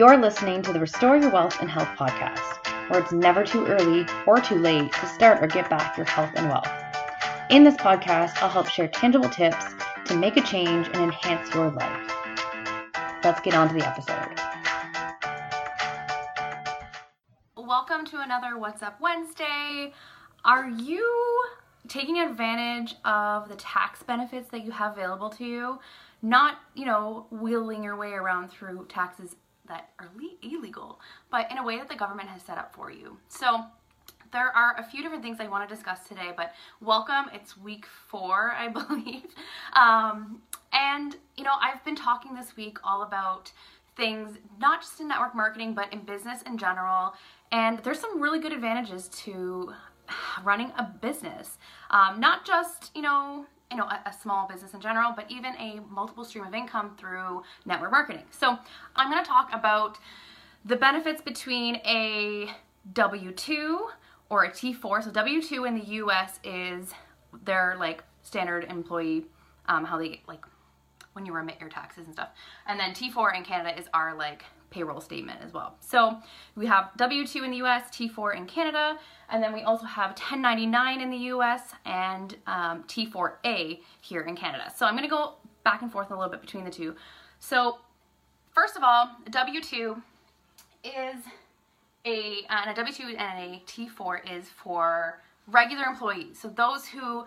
You're listening to the Restore Your Wealth and Health podcast, where it's never too early or too late to start or get back your health and wealth. In this podcast, I'll help share tangible tips to make a change and enhance your life. Let's get on to the episode. Welcome to another What's Up Wednesday. Are you taking advantage of the tax benefits that you have available to you? Not, you know, wheeling your way around through taxes that are le- illegal, but in a way that the government has set up for you. So, there are a few different things I want to discuss today, but welcome. It's week four, I believe. Um, and, you know, I've been talking this week all about things, not just in network marketing, but in business in general. And there's some really good advantages to running a business. Um, not just, you know, you know, a, a, small business in general, but even a multiple stream of income through network marketing. So I'm going to talk about the benefits between a W-2 or a T4. So W-2 in the US is their like standard employee, um, how they like when you remit your taxes and stuff. And then T4 in Canada is our like payroll statement as well. So we have W-2 in the US, T4 in Canada, and then we also have 1099 in the US and um, T4A here in Canada. So I'm gonna go back and forth a little bit between the two. So first of all, W-2 is a, and a W-2 and a T4 is for regular employees. So those who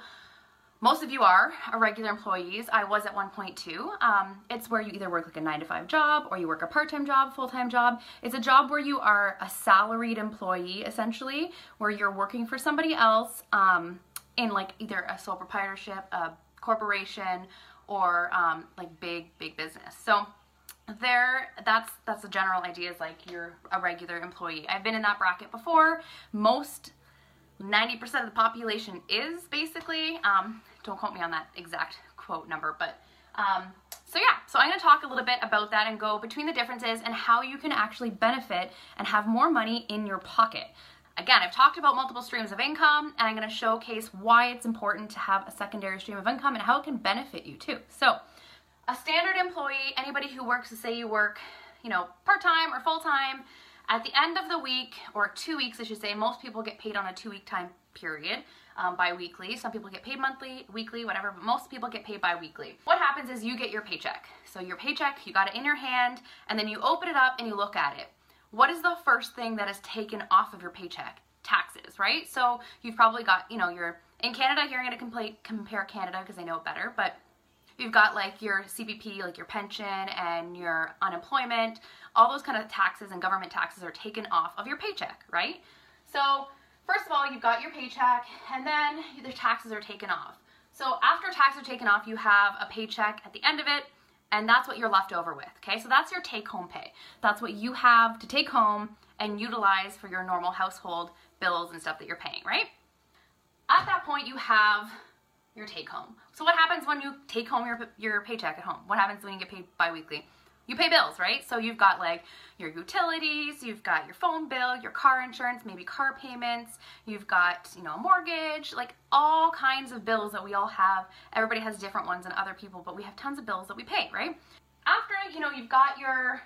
most of you are a regular employees. I was at 1.2. Um, it's where you either work like a nine to five job or you work a part-time job, full-time job. It's a job where you are a salaried employee essentially, where you're working for somebody else um, in like either a sole proprietorship, a corporation, or um, like big big business. So there that's that's the general idea is like you're a regular employee. I've been in that bracket before. Most 90% of the population is basically. Um, don't quote me on that exact quote number, but um, so yeah, so I'm to talk a little bit about that and go between the differences and how you can actually benefit and have more money in your pocket. Again, I've talked about multiple streams of income and I'm to showcase why it's important to have a secondary stream of income and how it can benefit you too. So, a standard employee, anybody who works, say you work, you know, part-time or full-time, at the end of the week, or two weeks, I should say, most people get paid on a two-week time period um, bi-weekly. Some people get paid monthly, weekly, whatever, but most people get paid bi-weekly. What happens is you get your paycheck. So your paycheck, you got it in your hand, and then you open it up and you look at it. What is the first thing that is taken off of your paycheck? Taxes, right? So you've probably got, you know, your in Canada here. I'm going to compare Canada because I know it better, but you've got like your CPP, like your pension and your unemployment. All those kind of taxes and government taxes are taken off of your paycheck, right? So First of all, you've got your paycheck and then the taxes are taken off. So after taxes are taken off, you have a paycheck at the end of it and that's what you're left over with. Okay, so that's your take home pay. That's what you have to take home and utilize for your normal household bills and stuff that you're paying, right? At that point, you have your take home. So what happens when you take home your, your paycheck at home? What happens when you get paid biweekly? You pay bills, right? So you've got like your utilities, you've got your phone bill, your car insurance, maybe car payments, you've got, you know, a mortgage, like all kinds of bills that we all have. Everybody has different ones than other people, but we have tons of bills that we pay, right? After, you know, you've got your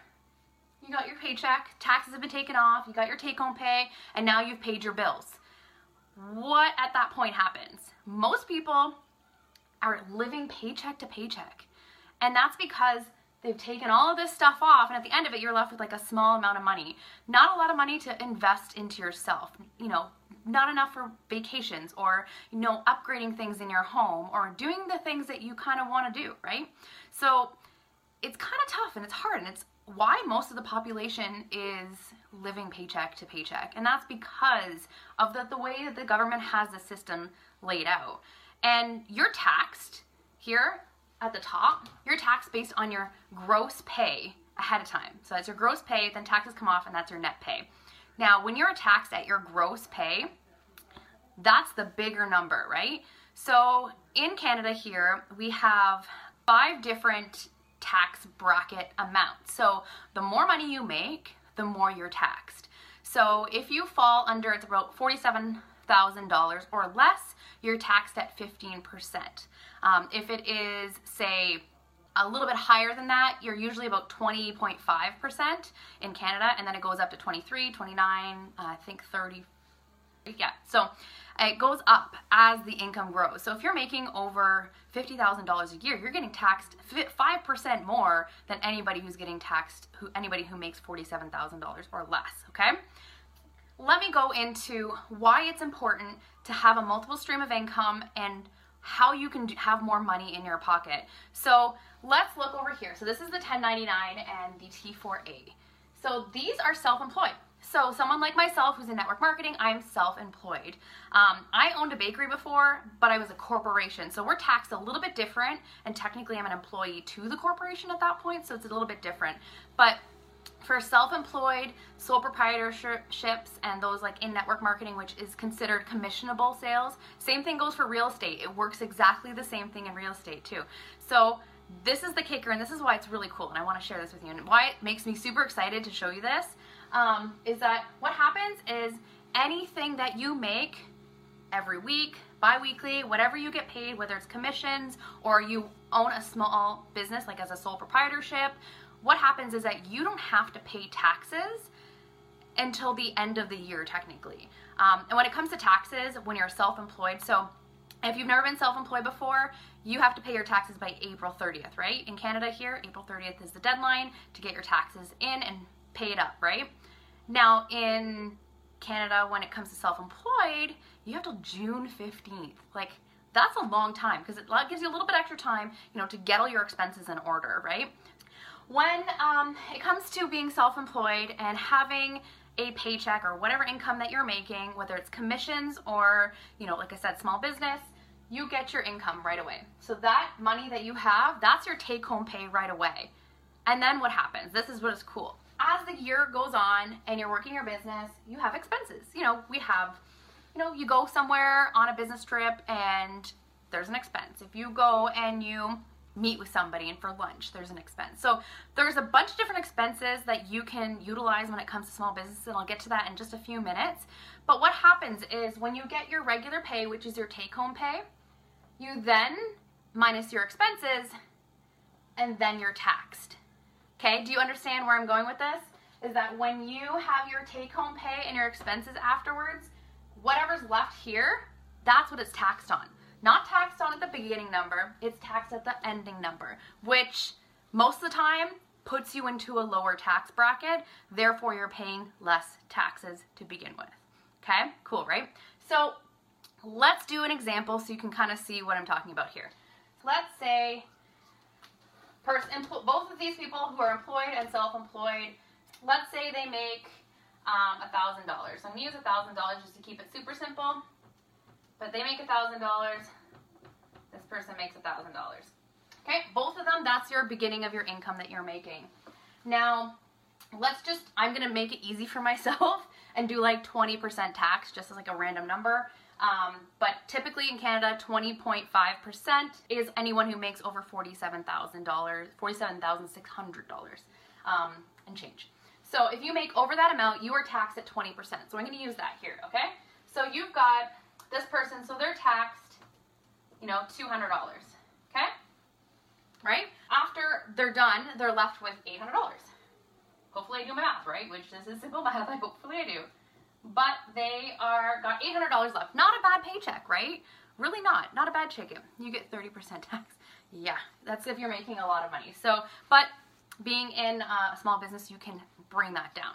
you got your paycheck, taxes have been taken off, you got your take home pay, and now you've paid your bills. What at that point happens? Most people are living paycheck to paycheck. And that's because they've taken all of this stuff off and at the end of it you're left with like a small amount of money. Not a lot of money to invest into yourself. You know not enough for vacations or you know upgrading things in your home or doing the things that you kind of want to do right? So it's kind of tough and it's hard and it's why most of the population is living paycheck to paycheck and that's because of the, the way that the government has the system laid out. And you're taxed here at the top, you're taxed based on your gross pay ahead of time. So that's your gross pay, then taxes come off, and that's your net pay. Now, when you're taxed at your gross pay, that's the bigger number, right? So in Canada here, we have five different tax bracket amounts. So the more money you make, the more you're taxed. So if you fall under, it's about $47,000 or less, you're taxed at 15%. Um, if it is, say, a little bit higher than that, you're usually about 20.5% in Canada, and then it goes up to 23, 29, uh, I think 30. Yeah, so it goes up as the income grows. So if you're making over $50,000 a year, you're getting taxed 5% more than anybody who's getting taxed, who anybody who makes $47,000 or less, okay? Let me go into why it's important to have a multiple stream of income and how you can have more money in your pocket. So let's look over here. So this is the 1099 and the T4A. So these are self-employed. So someone like myself who's in network marketing, I'm self-employed. Um, I owned a bakery before, but I was a corporation. So we're taxed a little bit different, and technically I'm an employee to the corporation at that point, so it's a little bit different. But for self-employed, sole proprietorships, and those like in network marketing, which is considered commissionable sales, same thing goes for real estate. It works exactly the same thing in real estate too. So this is the kicker, and this is why it's really cool, and I want to share this with you, and why it makes me super excited to show you this um, is that what happens is anything that you make every week, bi-weekly, whatever you get paid, whether it's commissions or you own a small business like as a sole proprietorship, what happens is that you don't have to pay taxes until the end of the year technically. Um, and when it comes to taxes, when you're self-employed, so if you've never been self-employed before, you have to pay your taxes by April 30th, right? In Canada here, April 30th is the deadline to get your taxes in and pay it up, right? Now, in Canada, when it comes to self employed, you have till June 15th. Like, that's a long time because it gives you a little bit extra time, you know, to get all your expenses in order, right? When um, it comes to being self employed and having a paycheck or whatever income that you're making, whether it's commissions or, you know, like I said, small business, you get your income right away. So that money that you have, that's your take home pay right away. And then what happens? This is what is cool as the year goes on and you're working your business, you have expenses. You know, we have, you know, you go somewhere on a business trip and there's an expense. If you go and you meet with somebody and for lunch, there's an expense. So there's a bunch of different expenses that you can utilize when it comes to small business, and I'll get to that in just a few minutes. But what happens is when you get your regular pay, which is your take home pay, you then minus your expenses and then you're taxed. Okay, do you understand where I'm going with this? Is that when you have your take home pay and your expenses afterwards, whatever's left here, that's what it's taxed on. Not taxed on at the beginning number, it's taxed at the ending number, which most of the time puts you into a lower tax bracket, therefore you're paying less taxes to begin with. Okay, cool, right? So let's do an example so you can kind of see what I'm talking about here. let's say person, both of these people who are employed and self-employed, let's say they make um, $1,000. So I'm going to use $1,000 just to keep it super simple. But they make a $1,000. This person makes a $1,000. Okay, both of them, that's your beginning of your income that you're making. Now, let's just, I'm to make it easy for myself and do like 20% tax just as like a random number. Um, but typically in Canada, 20.5% is anyone who makes over $47,000, $47,600 um, and change. So if you make over that amount, you are taxed at 20%. So I'm to use that here, okay? So you've got this person, so they're taxed, you know, $200, okay? Right? After they're done, they're left with $800. Hopefully I do my math, right? Which this is simple math, I hopefully I do but they are got $800 left. Not a bad paycheck, right? Really not. Not a bad chicken. You get 30% tax. Yeah, that's if you're making a lot of money. So, but being in a small business, you can bring that down,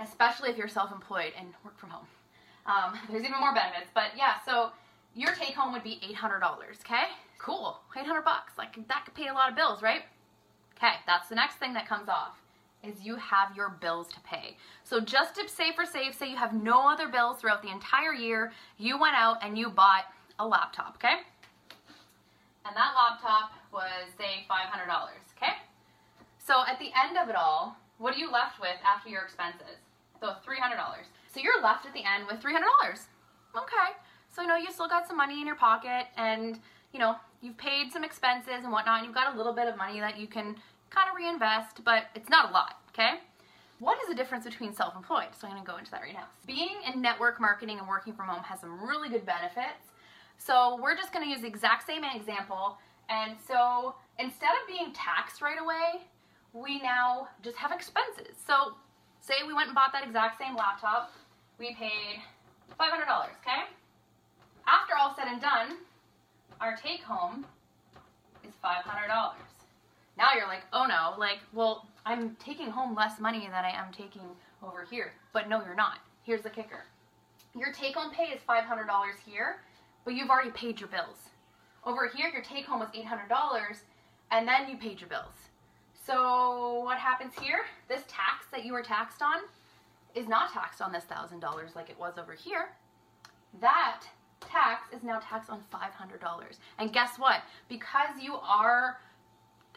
especially if you're self-employed and work from home. Um, there's even more benefits, but yeah, so your take home would be $800, okay? Cool, 800 bucks. Like that could pay a lot of bills, right? Okay, that's the next thing that comes off is you have your bills to pay. So just to say for safe, say you have no other bills throughout the entire year, you went out and you bought a laptop, okay? And that laptop was, say, $500, okay? So at the end of it all, what are you left with after your expenses? So $300. So you're left at the end with $300. Okay. So you know you still got some money in your pocket and you know you've paid some expenses and whatnot and you've got a little bit of money that you can kind of reinvest, but it's not a lot, okay? What is the difference between self-employed? So I'm gonna go into that right now. Being in network marketing and working from home has some really good benefits. So we're just gonna use the exact same example. And so instead of being taxed right away, we now just have expenses. So, say we went and bought that exact same laptop, we paid $500, okay? After all said and done, our take home is $500. Now you're like, oh no, like, well, I'm taking home less money than I am taking over here. But no, you're not. Here's the kicker your take home pay is $500 here, but you've already paid your bills. Over here, your take home was $800, and then you paid your bills. So what happens here? This tax that you were taxed on is not taxed on this $1,000 like it was over here. That tax is now taxed on $500. And guess what? Because you are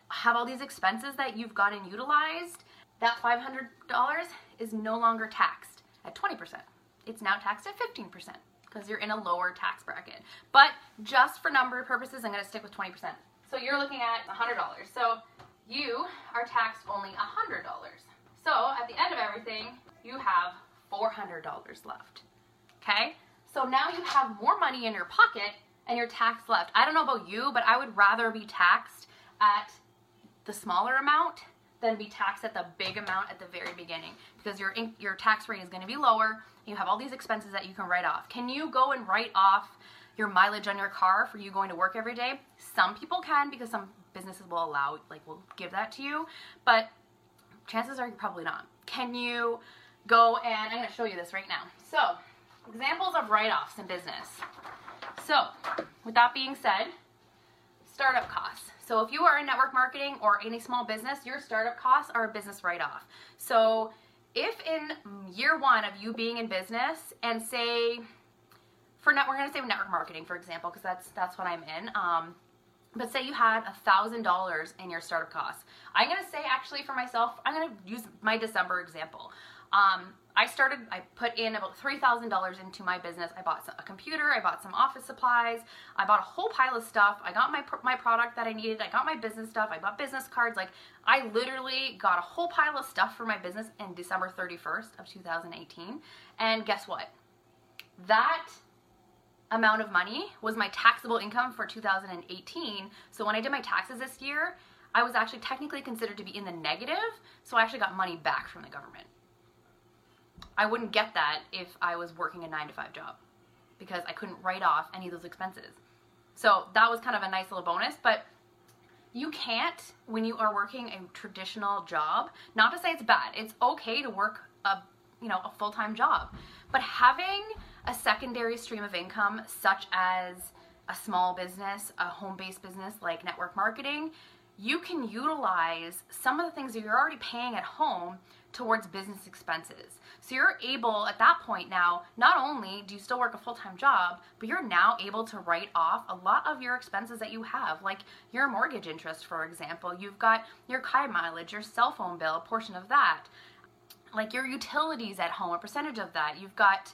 have all these expenses that you've gotten utilized, that $500 is no longer taxed at 20%. It's now taxed at 15% because you're in a lower tax bracket. But just for number purposes, I'm going to stick with 20%. So you're looking at $100. So you are taxed only $100. So at the end of everything, you have $400 left. Okay? So now you have more money in your pocket and your tax left. I don't know about you, but I would rather be taxed at the smaller amount than be taxed at the big amount at the very beginning because your your tax rate is going to be lower. You have all these expenses that you can write off. Can you go and write off your mileage on your car for you going to work every day? Some people can because some businesses will allow like will give that to you, but chances are you probably not. Can you go and I'm going to show you this right now. So, examples of write-offs in business. So, with that being said, startup costs. So if you are in network marketing or any small business, your startup costs are a business write-off. So if in year one of you being in business and say for net, we're going to say network marketing, for example, because that's that's what I'm in. Um, but say you had a thousand dollars in your startup costs. I'm going to say actually for myself, I'm going to use my December example. Um, I started, I put in about $3,000 into my business. I bought a computer, I bought some office supplies, I bought a whole pile of stuff. I got my, my product that I needed, I got my business stuff, I bought business cards. Like, I literally got a whole pile of stuff for my business in December 31st of 2018. And guess what? That amount of money was my taxable income for 2018. So when I did my taxes this year, I was actually technically considered to be in the negative. So I actually got money back from the government. I wouldn't get that if I was working a nine to five job because I couldn't write off any of those expenses. So that was kind of a nice little bonus, but you can't when you are working a traditional job. Not to say it's bad. It's okay to work a you know a full-time job, but having a secondary stream of income such as a small business, a home-based business like network marketing, you can utilize some of the things that you're already paying at home towards business expenses. So you're able at that point now, not only do you still work a full time job, but you're now able to write off a lot of your expenses that you have, like your mortgage interest, for example. You've got your car mileage, your cell phone bill, a portion of that, like your utilities at home, a percentage of that. You've got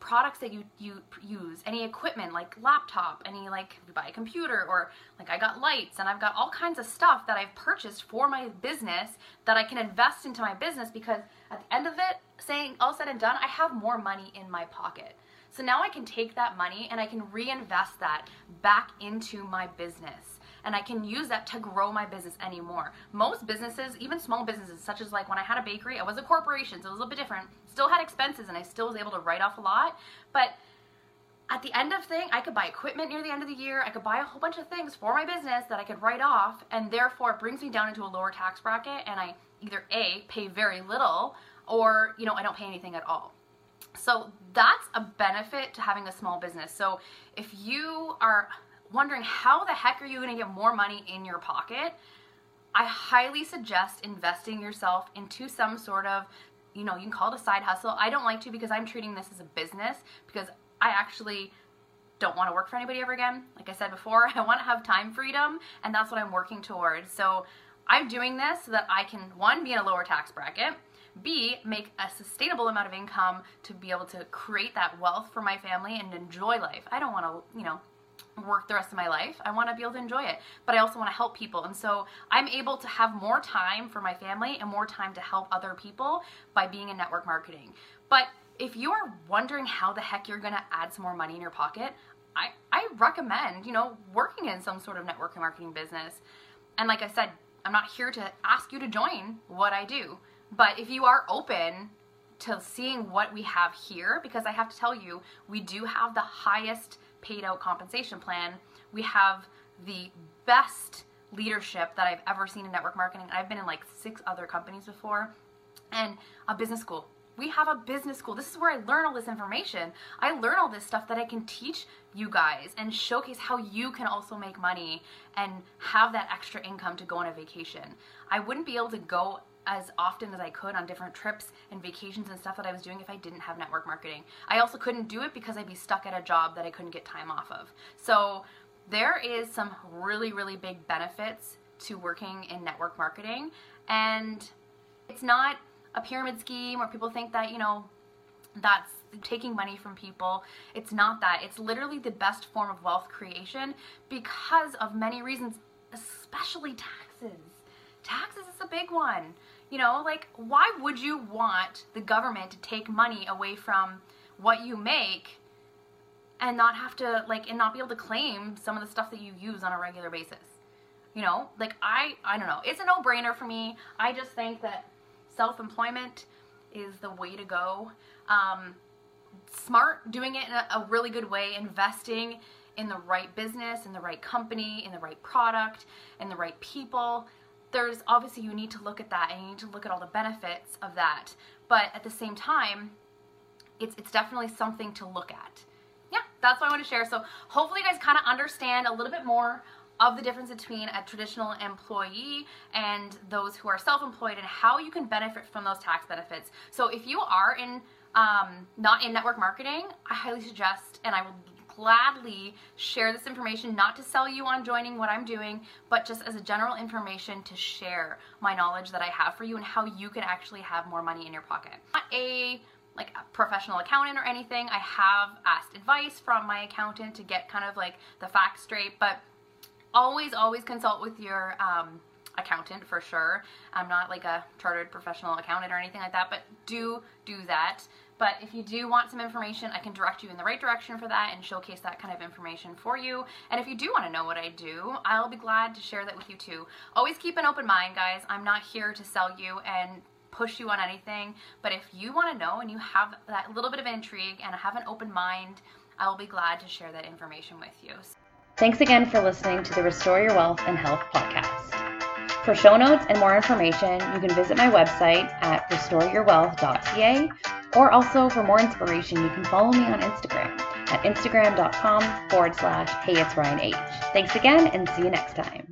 products that you you use any equipment like laptop any like you buy a computer or like i got lights and i've got all kinds of stuff that i've purchased for my business that i can invest into my business because at the end of it saying all said and done i have more money in my pocket. So now i can take that money and i can reinvest that back into my business and I can use that to grow my business anymore. Most businesses, even small businesses, such as like when I had a bakery, I was a corporation, so it was a little bit different. Still had expenses and I still was able to write off a lot. But at the end of thing, I could buy equipment near the end of the year. I could buy a whole bunch of things for my business that I could write off, and therefore it brings me down into a lower tax bracket. And I either a pay very little, or you know I don't pay anything at all. So that's a benefit to having a small business. So if you are wondering how the heck are you going to get more money in your pocket, I highly suggest investing yourself into some sort of, you know, you can call it a side hustle. I don't like to because I'm treating this as a business because I actually don't want to work for anybody ever again. Like I said before, I want to have time freedom and that's what I'm working towards. So I'm doing this so that I can, one, be in a lower tax bracket, B, make a sustainable amount of income to be able to create that wealth for my family and enjoy life. I don't want to, you know, work the rest of my life. I want to be able to enjoy it, but I also want to help people. And so I'm able to have more time for my family and more time to help other people by being in network marketing. But if you are wondering how the heck you're going to add some more money in your pocket, I, I recommend, you know, working in some sort of network marketing business. and like I said, I'm not here to ask you to join what I do. But if you are open to seeing what we have here, because I have to tell you, we do have the highest paid out compensation plan. We have the best leadership that I've ever seen in network marketing. I've been in like six other companies before and a business school. We have a business school. This is where I learn all this information. I learn all this stuff that I can teach you guys and showcase how you can also make money and have that extra income to go on a vacation. I wouldn't be able to go as often as I could on different trips and vacations and stuff that I was doing if I didn't have network marketing. I also couldn't do it because I'd be stuck at a job that I couldn't get time off of. So there is some really, really big benefits to working in network marketing. And it's not a pyramid scheme where people think that, you know, that's taking money from people. It's not that. It's literally the best form of wealth creation because of many reasons, especially taxes. Taxes is a big one. You know, like, why would you want the government to take money away from what you make and not have to, like, and not be able to claim some of the stuff that you use on a regular basis? You know, like, I, I don't know. It's a no brainer for me. I just think that self employment is the way to go. Um, smart, doing it in a, a really good way, investing in the right business, in the right company, in the right product, in the right people there's obviously you need to look at that and you need to look at all the benefits of that. But at the same time, it's it's definitely something to look at. Yeah, that's what I want to share. So hopefully you guys kind of understand a little bit more of the difference between a traditional employee and those who are self-employed and how you can benefit from those tax benefits. So if you are in um, not in network marketing, I highly suggest, and I will gladly share this information, not to sell you on joining what I'm doing, but just as a general information to share my knowledge that I have for you and how you can actually have more money in your pocket. Not a like a professional accountant or anything. I have asked advice from my accountant to get kind of like the facts straight, but always, always consult with your um, accountant for sure. I'm not like a chartered professional accountant or anything like that, but do do that. But if you do want some information, I can direct you in the right direction for that and showcase that kind of information for you. And if you do want to know what I do, I'll be glad to share that with you too. Always keep an open mind, guys. I'm not here to sell you and push you on anything, but if you want to know and you have that little bit of intrigue and have an open mind, I will be glad to share that information with you. Thanks again for listening to the Restore Your Wealth and Health podcast. For show notes and more information, you can visit my website at restoreyourwealth.ca or also for more inspiration, you can follow me on Instagram at instagram.com forward slash hey it's Ryan H. Thanks again and see you next time.